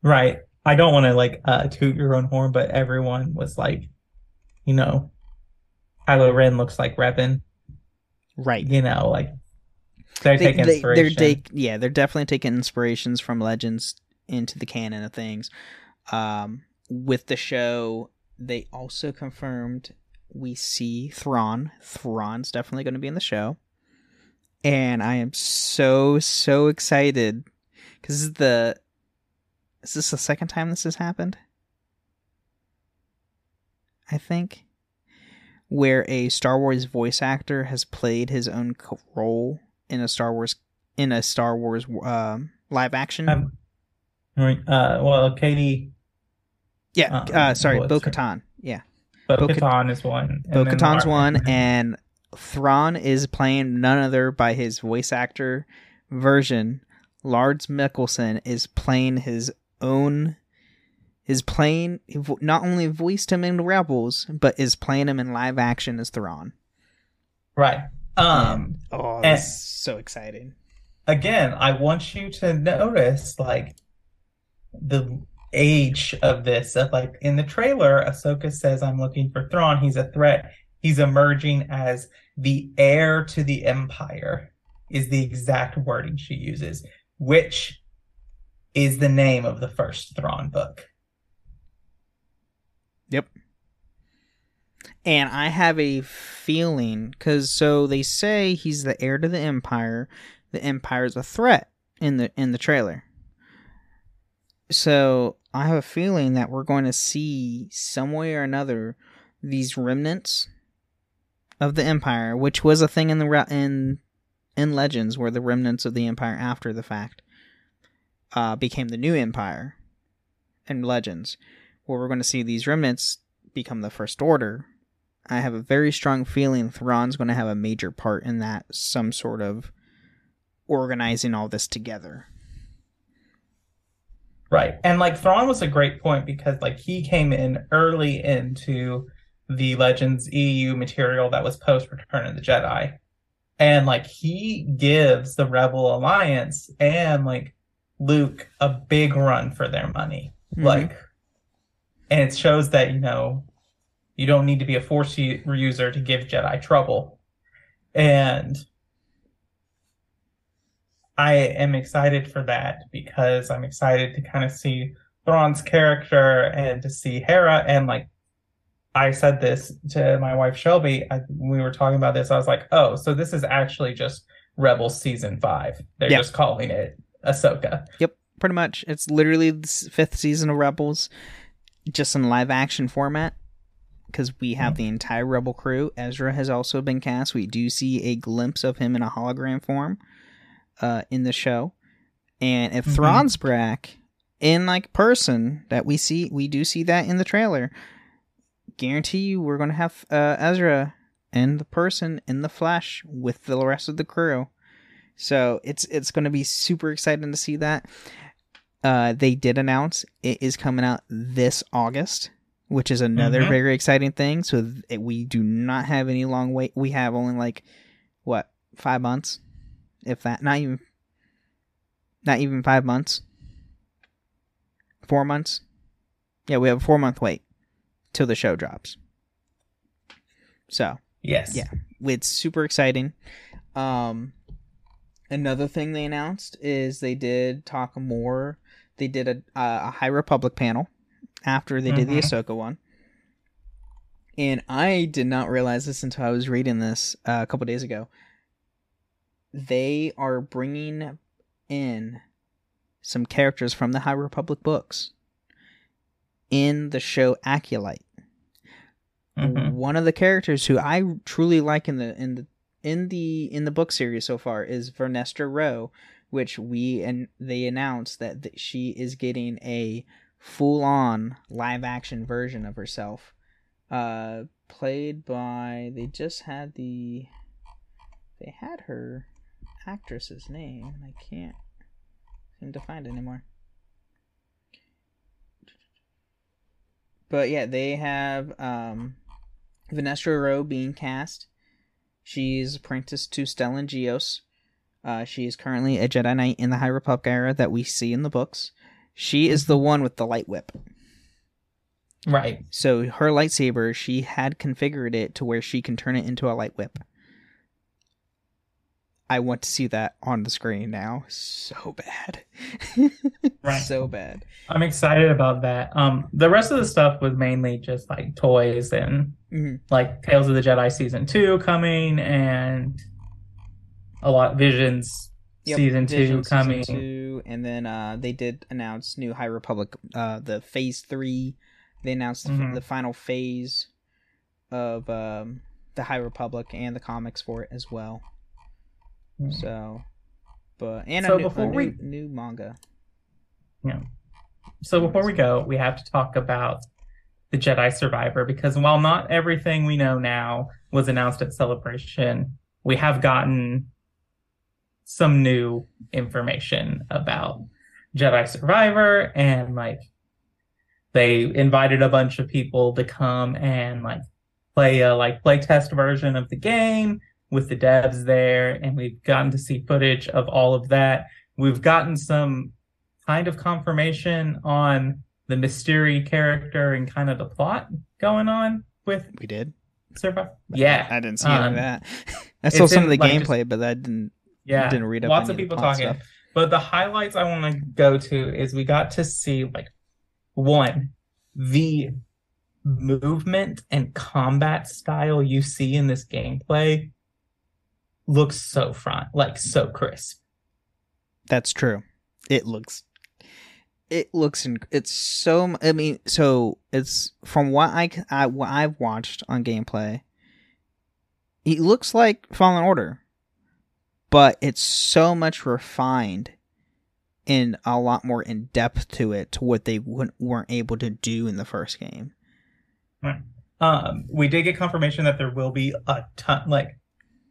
Right. I don't want to like uh toot your own horn, but everyone was like, you know, Kylo Ren looks like Revan. Right. You know, like they're They, taking they, inspiration. they're take, yeah, they're definitely taking inspirations from legends into the canon of things. Um, with the show, they also confirmed we see Thrawn. Thrawn's definitely going to be in the show, and I am so so excited because this is the is this the second time this has happened? I think where a Star Wars voice actor has played his own role in a Star Wars in a Star Wars um, live action. Um, right, uh, well, Katie, yeah, um, uh, sorry, Bo Katan. Yeah, Bo Katan is one. and Bo Katan's one, and Thrawn is playing none other by his voice actor version. Lars Mikkelsen is playing his own. Is playing not only voiced him in Rebels, but is playing him in live action as Thrawn. Right. Um. Oh, that's so exciting! again, I want you to notice like the age of this. Of like in the trailer, Ahsoka says, "I'm looking for Thrawn. He's a threat. He's emerging as the heir to the Empire." Is the exact wording she uses, which is the name of the first Thrawn book. Yep. And I have a feeling because so they say he's the heir to the empire. The Empire is a threat in the in the trailer. So I have a feeling that we're going to see some way or another these remnants of the empire, which was a thing in the re- in in Legends, where the remnants of the empire after the fact uh, became the new empire. In Legends, where we're going to see these remnants become the First Order, I have a very strong feeling Thrawn's going to have a major part in that, some sort of organizing all this together. Right. And like Thrawn was a great point because like he came in early into the Legends EU material that was post Return of the Jedi. And like he gives the Rebel Alliance and like Luke a big run for their money. Mhm. Like and it shows that, you know, you don't need to be a force user to give Jedi trouble. And I am excited for that because I'm excited to kind of see Thrawn's character and to see Hera. And like I said this to my wife Shelby, I, we were talking about this. I was like, oh, so this is actually just Rebels season five. They're Yeah. just calling it Ahsoka. Yep pretty much, it's literally the fifth season of Rebels, just in live action format. Because we have mm. the entire Rebel crew. Ezra has also been cast. We do see a glimpse of him in a hologram form uh, in the show. And if Mhm. Thrawn's back in like person, that we see, we do see that in the trailer. Guarantee you, we're going to have uh, Ezra and the person in the flesh with the rest of the crew. So it's it's going to be super exciting to see that. Uh, they did announce it is coming out this August, which is another Mhm. very exciting thing. So th- we do not have any long wait. We have only like what five months, if that. Not even. Not even five months. Four months. Yeah, we have a four month wait till the show drops. So Yes. Yeah. it's super exciting. Um, another thing they announced is they did talk more. They did a a High Republic panel after they did the Mhm. Ahsoka one, and I did not realize this until I was reading this uh, a couple days ago. They are bringing in some characters from the High Republic books in the show Acolyte Mhm. one of the characters who I truly like in the in the in the in the book series so far is Vernestra Rowe, which we and they announced that th- she is getting a full on live action version of herself, uh, played by they just had the they had her actress's name and I can't seem to find it anymore. But yeah, they have um Vernestra Rowe being cast. She's apprenticed to Stellan Gios. Uh, she is currently a Jedi Knight in the High Republic era that we see in the books. She is the one with the light whip. Right. So her lightsaber, she had configured it to where she can turn it into a light whip. I want to see that on the screen now. So bad. Right. So bad. I'm excited about that. Um, the rest of the stuff was mainly just like toys and Mhm. like Tales of the Jedi season two coming and a lot Visions Yep, season two Vision coming. Season two, and then uh, they did announce new High Republic, uh, the Phase Three. They announced the, Mhm. the final phase of um, the High Republic and the comics for it as well. So, but and So a, new, before a we- new, manga. Yeah. So before we go, we have to talk about the Jedi Survivor because while not everything we know now was announced at Celebration, we have gotten some new information about Jedi Survivor and like they invited a bunch of people to come and like play a like play test version of the game with the devs there and we've gotten to see footage of all of that. We've gotten some kind of confirmation on the mystery character and kind of the plot going on with We did. Survivor. Yeah, I didn't see any Um, of that. I saw some in, of the like, just- gameplay, but I didn't. yeah. didn't read up Lots of of people plot talking. stuff. But the highlights I want to go to is we got to see like one the movement and combat style you see in this gameplay looks so front, like so crisp. That's true. It looks. It looks. In, it's so. I mean, so it's from what I, I what I've watched on gameplay. It looks like Fallen Order, but it's so much refined, and a lot more in depth to it to what they weren't able to do in the first game. Right. Um, we did get confirmation that there will be a ton. Like,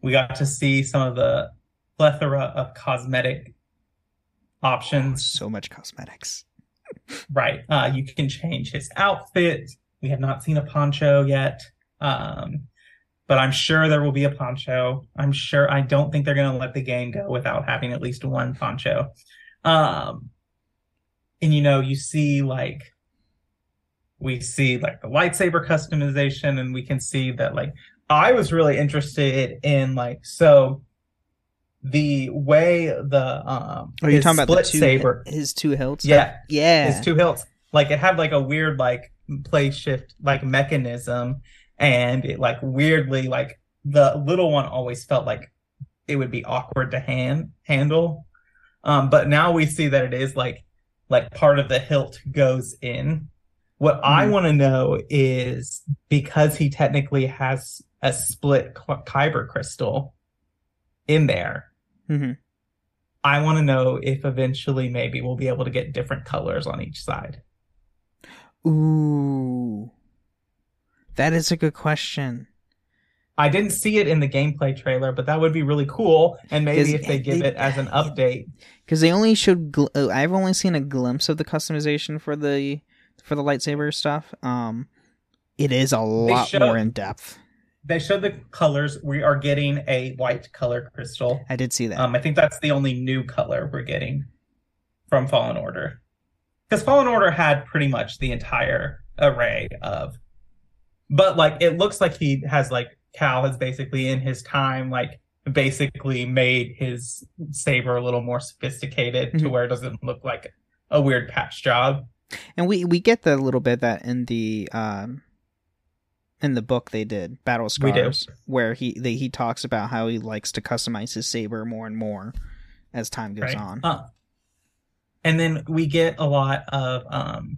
we got to see some of the plethora of cosmetic options. So much cosmetics. Right. Uh, you can change his outfit. We have not seen a poncho yet. Um, but I'm sure there will be a poncho. I'm sure. I don't think they're going to let the game go without having at least one poncho. Um, and you know, you see like we see like the lightsaber customization, and we can see that like I was really interested in like so the way the um Oh, you're talking about the two saber his two hilts. yeah yeah. his two hilts like it had like a weird like play shift like mechanism and it like weirdly like the little one always felt like it would be awkward to hand handle um but now we see that it is like like part of the hilt goes in what i Mhm. want to know is because he technically has a split Ky- kyber crystal in there hmm i want to know if eventually maybe we'll be able to get different colors on each side Ooh. That is a good question. I didn't see it in the gameplay trailer, but that would be really cool. And maybe if they give they- it as an update, because they only showed. Gl- uh, I've only seen a glimpse of the customization for the for the lightsaber stuff. Um, it is a lot showed- more in depth. they showed the colors. We are getting a white color crystal. I did see that. Um, I think that's the only new color we're getting from Fallen Order, because Fallen Order had pretty much the entire array of, but like it looks like he has like Cal has basically in his time like basically made his saber a little more sophisticated to Mhm. where it doesn't look like a weird patch job. And we we get the little bit that in the um in the book they did battle scars where he they, he talks about how he likes to customize his saber more and more as time goes right? on Uh, and then we get a lot of um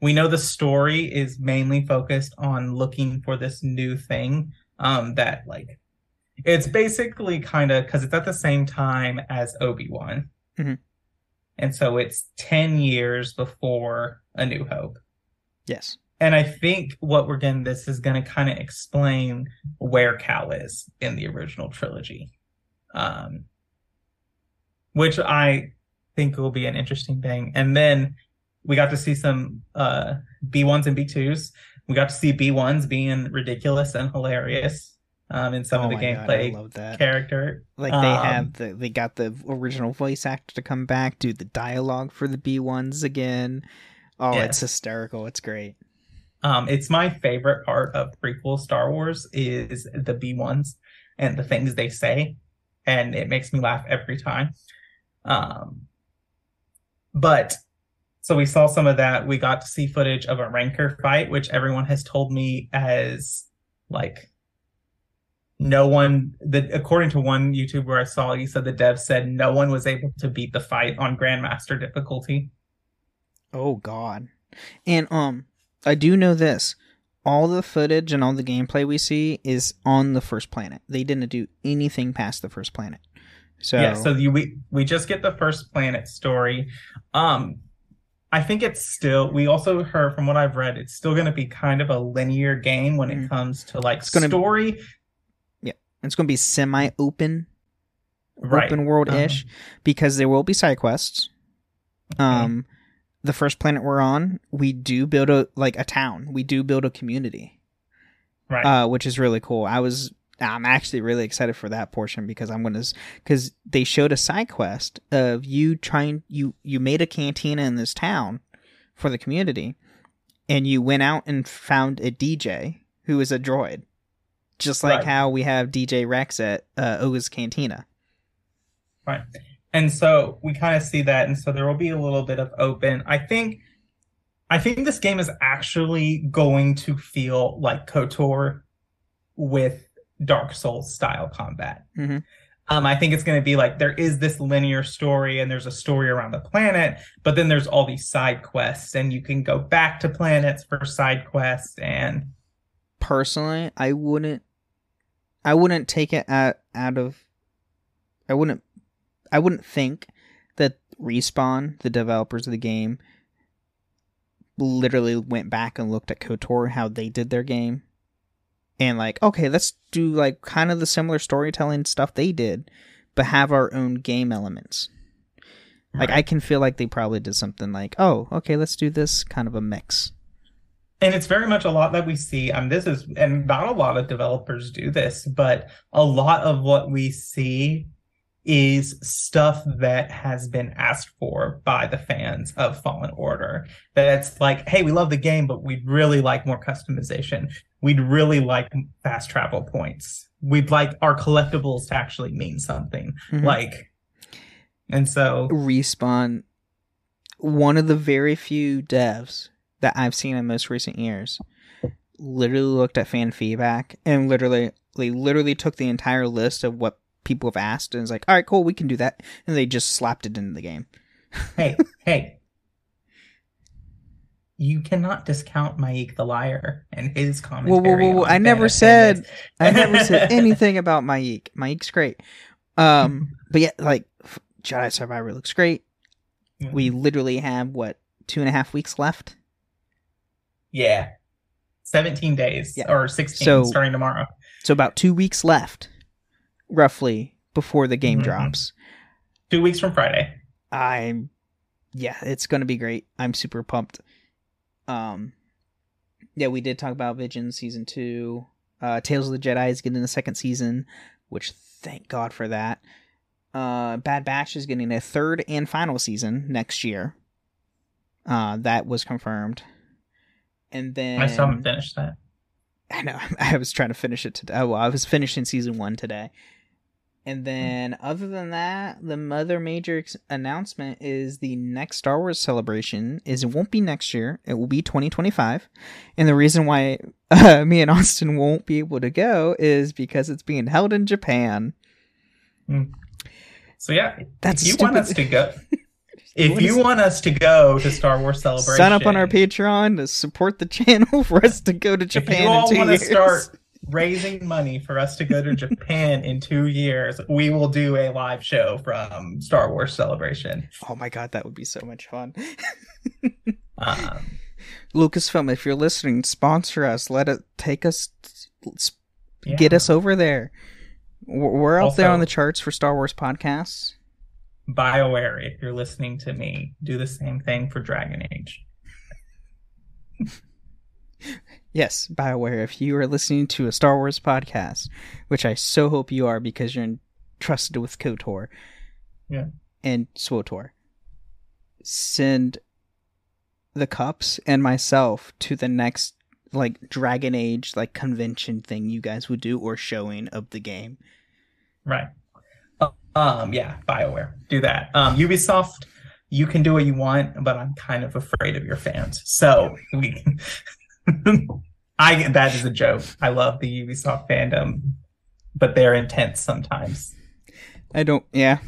we know the story is mainly focused on looking for this new thing um that like it's basically kind of because it's at the same time as Obi-Wan. Mhm. And so it's 10 years before A New Hope. yes And I think what we're getting this is going to kind of explain where Cal is in the original trilogy. Um, which I think will be an interesting thing. And then we got to see some uh, B1s and B2s. We got to see B1s being ridiculous and hilarious um, in some oh of the God, gameplay character. like they Um, have the they got the original voice actor to come back do the dialogue for the b1s again oh Yes. it's hysterical it's great Um, it's my favorite part of prequel Star Wars is the B ones and the things they say, and it makes me laugh every time. Um, but so we saw some of that. We got to see footage of a Rancor fight, which everyone has told me as like no one. The according to one YouTuber I saw, he said the dev said no one was able to beat the fight on Grandmaster difficulty. oh god and um i do know this all the footage and all the gameplay we see is on the first planet they didn't do anything past the first planet so yeah so you, we we just get the first planet story um i think it's still we also heard from what i've read it's still going to be kind of a linear game when it Mhm. comes to like story it's going to be semi-open right open world ish because there will be side quests. Um, the first planet we're on, we do build a like a town. We do build a community, right uh, which is really cool. I was I'm actually really excited for that portion because I'm gonna because they showed a side quest of you trying you you made a cantina in this town for the community, and you went out and found a DJ who is a droid, just like Right. how we have DJ Rex at uh, Oga's Cantina. right and so we kind of see that and so there will be a little bit of open i think i think this game is actually going to feel like kotor with dark souls style combat Mhm. um, i think it's going to be like there is this linear story and there's a story around the planet but then there's all these side quests and you can go back to planets for side quests and personally i wouldn't i wouldn't take it out out of i wouldn't i wouldn't think that respawn the developers of the game literally went back and looked at kotor how they did their game. And like okay let's do like kind of the similar storytelling stuff they did but have our own game elements. Like i can feel like they probably did something like oh okay let's do this kind of a mix and it's very much a lot that we see um this is and not a lot of developers do this but a lot of what we see is stuff that has been asked for by the fans of fallen order. That's like hey we love the game but we'd really like more customization. We'd really like fast travel points. We'd like our collectibles to actually mean something. Mhm. like and so respawn one of the very few devs that I've seen in most recent years literally looked at fan feedback and literally they literally took the entire list of what people have asked and was like, all right, cool, we can do that, and they just slapped it into the game. hey hey you cannot discount Maik the liar and his Whoa, commentary. whoa, whoa! on I never said I never said anything about Maik. Maik's great. Um, but yeah, like Jedi Survivor looks great. We literally have what two and a half weeks left. Yeah, seventeen days Yeah. or sixteen So- starting tomorrow. So about two weeks left, roughly, before the game Mhm. drops. Two weeks from Friday. I'm yeah, it's gonna be great. I'm super pumped. Um yeah, we did talk about Vision season two. Uh Tales of the Jedi is getting a second season, which thank God for that. Uh Bad Batch is getting a third and final season next year. Uh that was confirmed. And then I still haven't finished that. I know. I was trying to finish it today. Well, I was finishing season one today. And then, other than that, the other major ex- announcement is the next Star Wars celebration. Is it won't be next year. It will be 2025. And the reason why uh, me and Austin won't be able to go is because it's being held in Japan. So yeah, That's if you want stupid. us to go, if you want us to go to Star Wars Celebration, Sign up on our Patreon to support the channel for us to go to Japan. If you all want to start raising money for us to go to Japan in two years, we will do a live show from Star Wars Celebration. Oh my god, that would be so much fun. Um, Lucasfilm, if you're listening, sponsor us. Let it take us, yeah. get us over there. We're we're out there on the charts for Star Wars podcasts. BioWare, if you're listening to me, do the same thing for Dragon Age. Yes, Bioware, if you are listening to a Star Wars podcast, which I so hope you are because you're entrusted with KOTOR Yeah. and SWOTOR, send the cups and myself to the next like Dragon Age like convention thing you guys would do or showing of the game. Right. Um, yeah, BioWare. Do that. Um, Ubisoft, you can do what you want, but I'm kind of afraid of your fans. So we I that is a joke. I love the Ubisoft fandom, but they're intense sometimes. I don't. Yeah,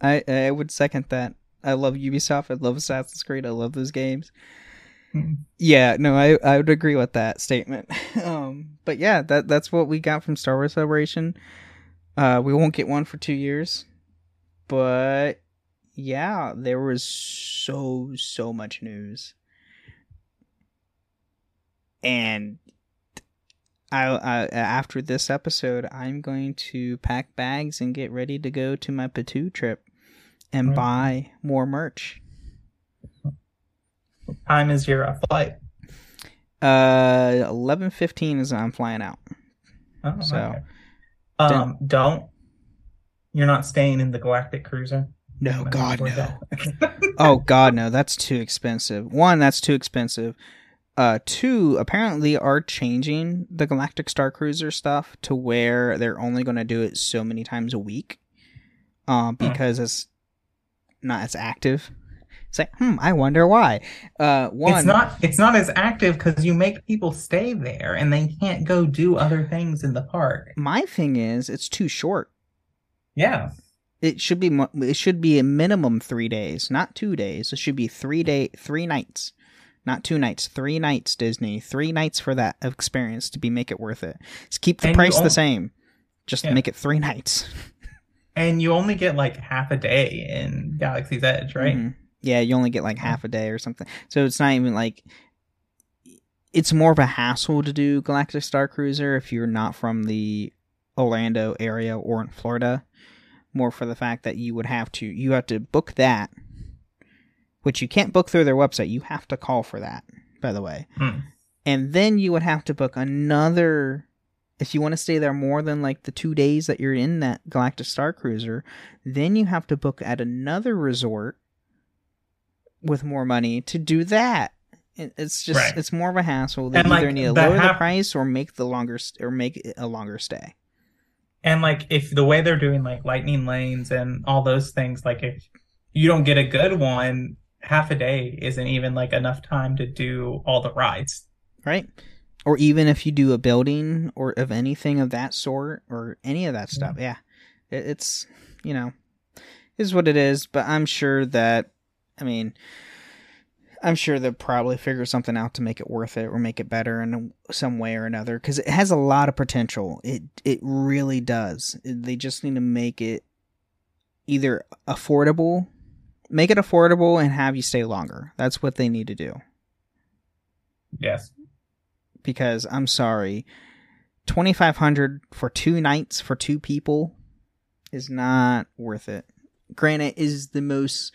I I would second that. I love Ubisoft. I love Assassin's Creed. I love those games. Hmm. Yeah, no, I I would agree with that statement. Um, but yeah, that that's what we got from Star Wars Celebration. Uh, we won't get one for two years, but yeah, there was so so much news, and I, I after this episode, I'm going to pack bags and get ready to go to my Batuu trip and Right. buy more merch. What time is your flight? Uh, eleven fifteen is when I'm flying out. Oh, So, okay. Um, don't. You're not staying in the Galactic Cruiser. No, God, no. oh God, no, that's too expensive. One, that's too expensive. Uh, two, apparently are changing the Galactic Star Cruiser stuff to where they're only going to do it so many times a week, uh, because it's not as active. It's like, hmm, I wonder why. Uh, one, It's not. It's not as active because you make people stay there and they can't go do other things in the park. my thing is, it's too short. Yeah. It should be it should be a minimum three days, not two days. It should be three day three nights, not two nights. Three nights, Disney. Three nights for that experience to be make it worth it. Just keep the And price the same. Just Yeah. make it three nights. And you only get like half a day in Galaxy's Edge, right? Mhm. Yeah, you only get like half a day or something. So it's not even like it's more of a hassle to do Galactic Star Cruiser if you're not from the Orlando area or in Florida. More for the fact that you would have to you have to book that, which you can't book through their website. You have to call for that, by the way. Hmm. And then you would have to book another if you want to stay there more than like the two days that you're in that Galactic Star Cruiser, then you have to book at another resort with more money to do that. It's just Right. it's more of a hassle. They And, either like, need to lower the price or make the longer st- or make it a longer stay. And like if the way they're doing like lightning lanes and all those things, like if you don't get a good one, half a day isn't even like enough time to do all the rides. right? Or even if you do a building or of anything of that sort or any of that mm-hmm. stuff, yeah, It, it's you know, is what it is. But I'm sure that, I mean, I'm sure they'll probably figure something out to make it worth it or make it better in some way or another because it has a lot of potential. It it really does. They just need to make it either affordable, make it affordable, and have you stay longer. That's what they need to do Yes. because I'm sorry, 2500 for two nights for two people is not worth it. Granted, is the most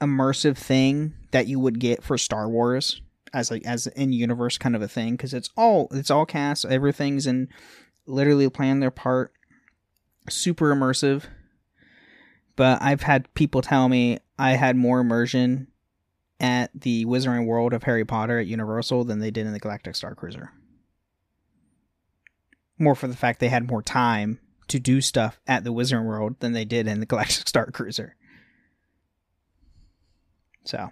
immersive thing that you would get for Star Wars as like as in universe kind of a thing because it's all it's all cast everything's in literally playing their part super immersive but I've had people tell me I had more immersion at the Wizarding World of Harry Potter at Universal than they did in the Galactic Star Cruiser. More for the fact they had more time to do stuff at the Wizarding World than they did in the Galactic Star Cruiser. So,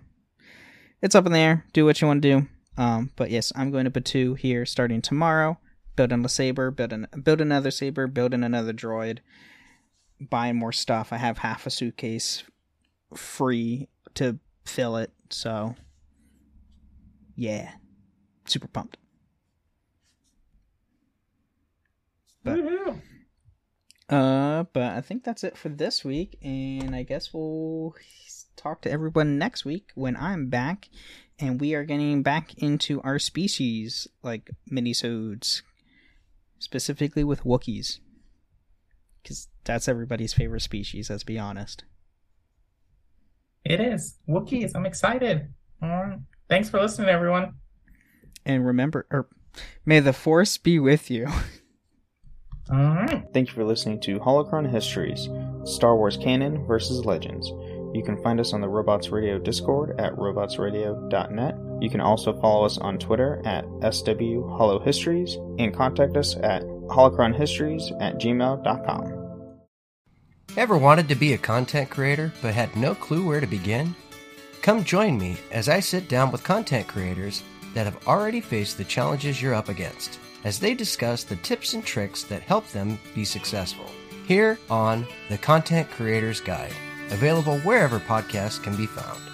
it's up in the air. Do what you want to do. Um, but yes, I'm going to Batuu here starting tomorrow. Building a saber, building build another saber, building another droid, buying more stuff. I have half a suitcase free to fill it. So, yeah, super pumped. But, uh, but I think that's it for this week, and I guess we'll talk to everyone next week when I'm back, and we are getting back into our species like minisodes, specifically with Wookiees, because that's everybody's favorite species. Let's be honest. It is Wookiees. I'm excited. All right. Thanks for listening, everyone. And remember, or may the force be with you. All right. Thank you for listening to Holocron Histories Star Wars Canon versus Legends. You can find us on the Robots Radio Discord at robotsradio.net. You can also follow us on Twitter at SW and contact us at holocronhistories at gmail.com. Ever wanted to be a content creator but had no clue where to begin? Come join me as I sit down with content creators that have already faced the challenges you're up against as they discuss the tips and tricks that help them be successful. Here on The Content Creator's Guide, available wherever podcasts can be found.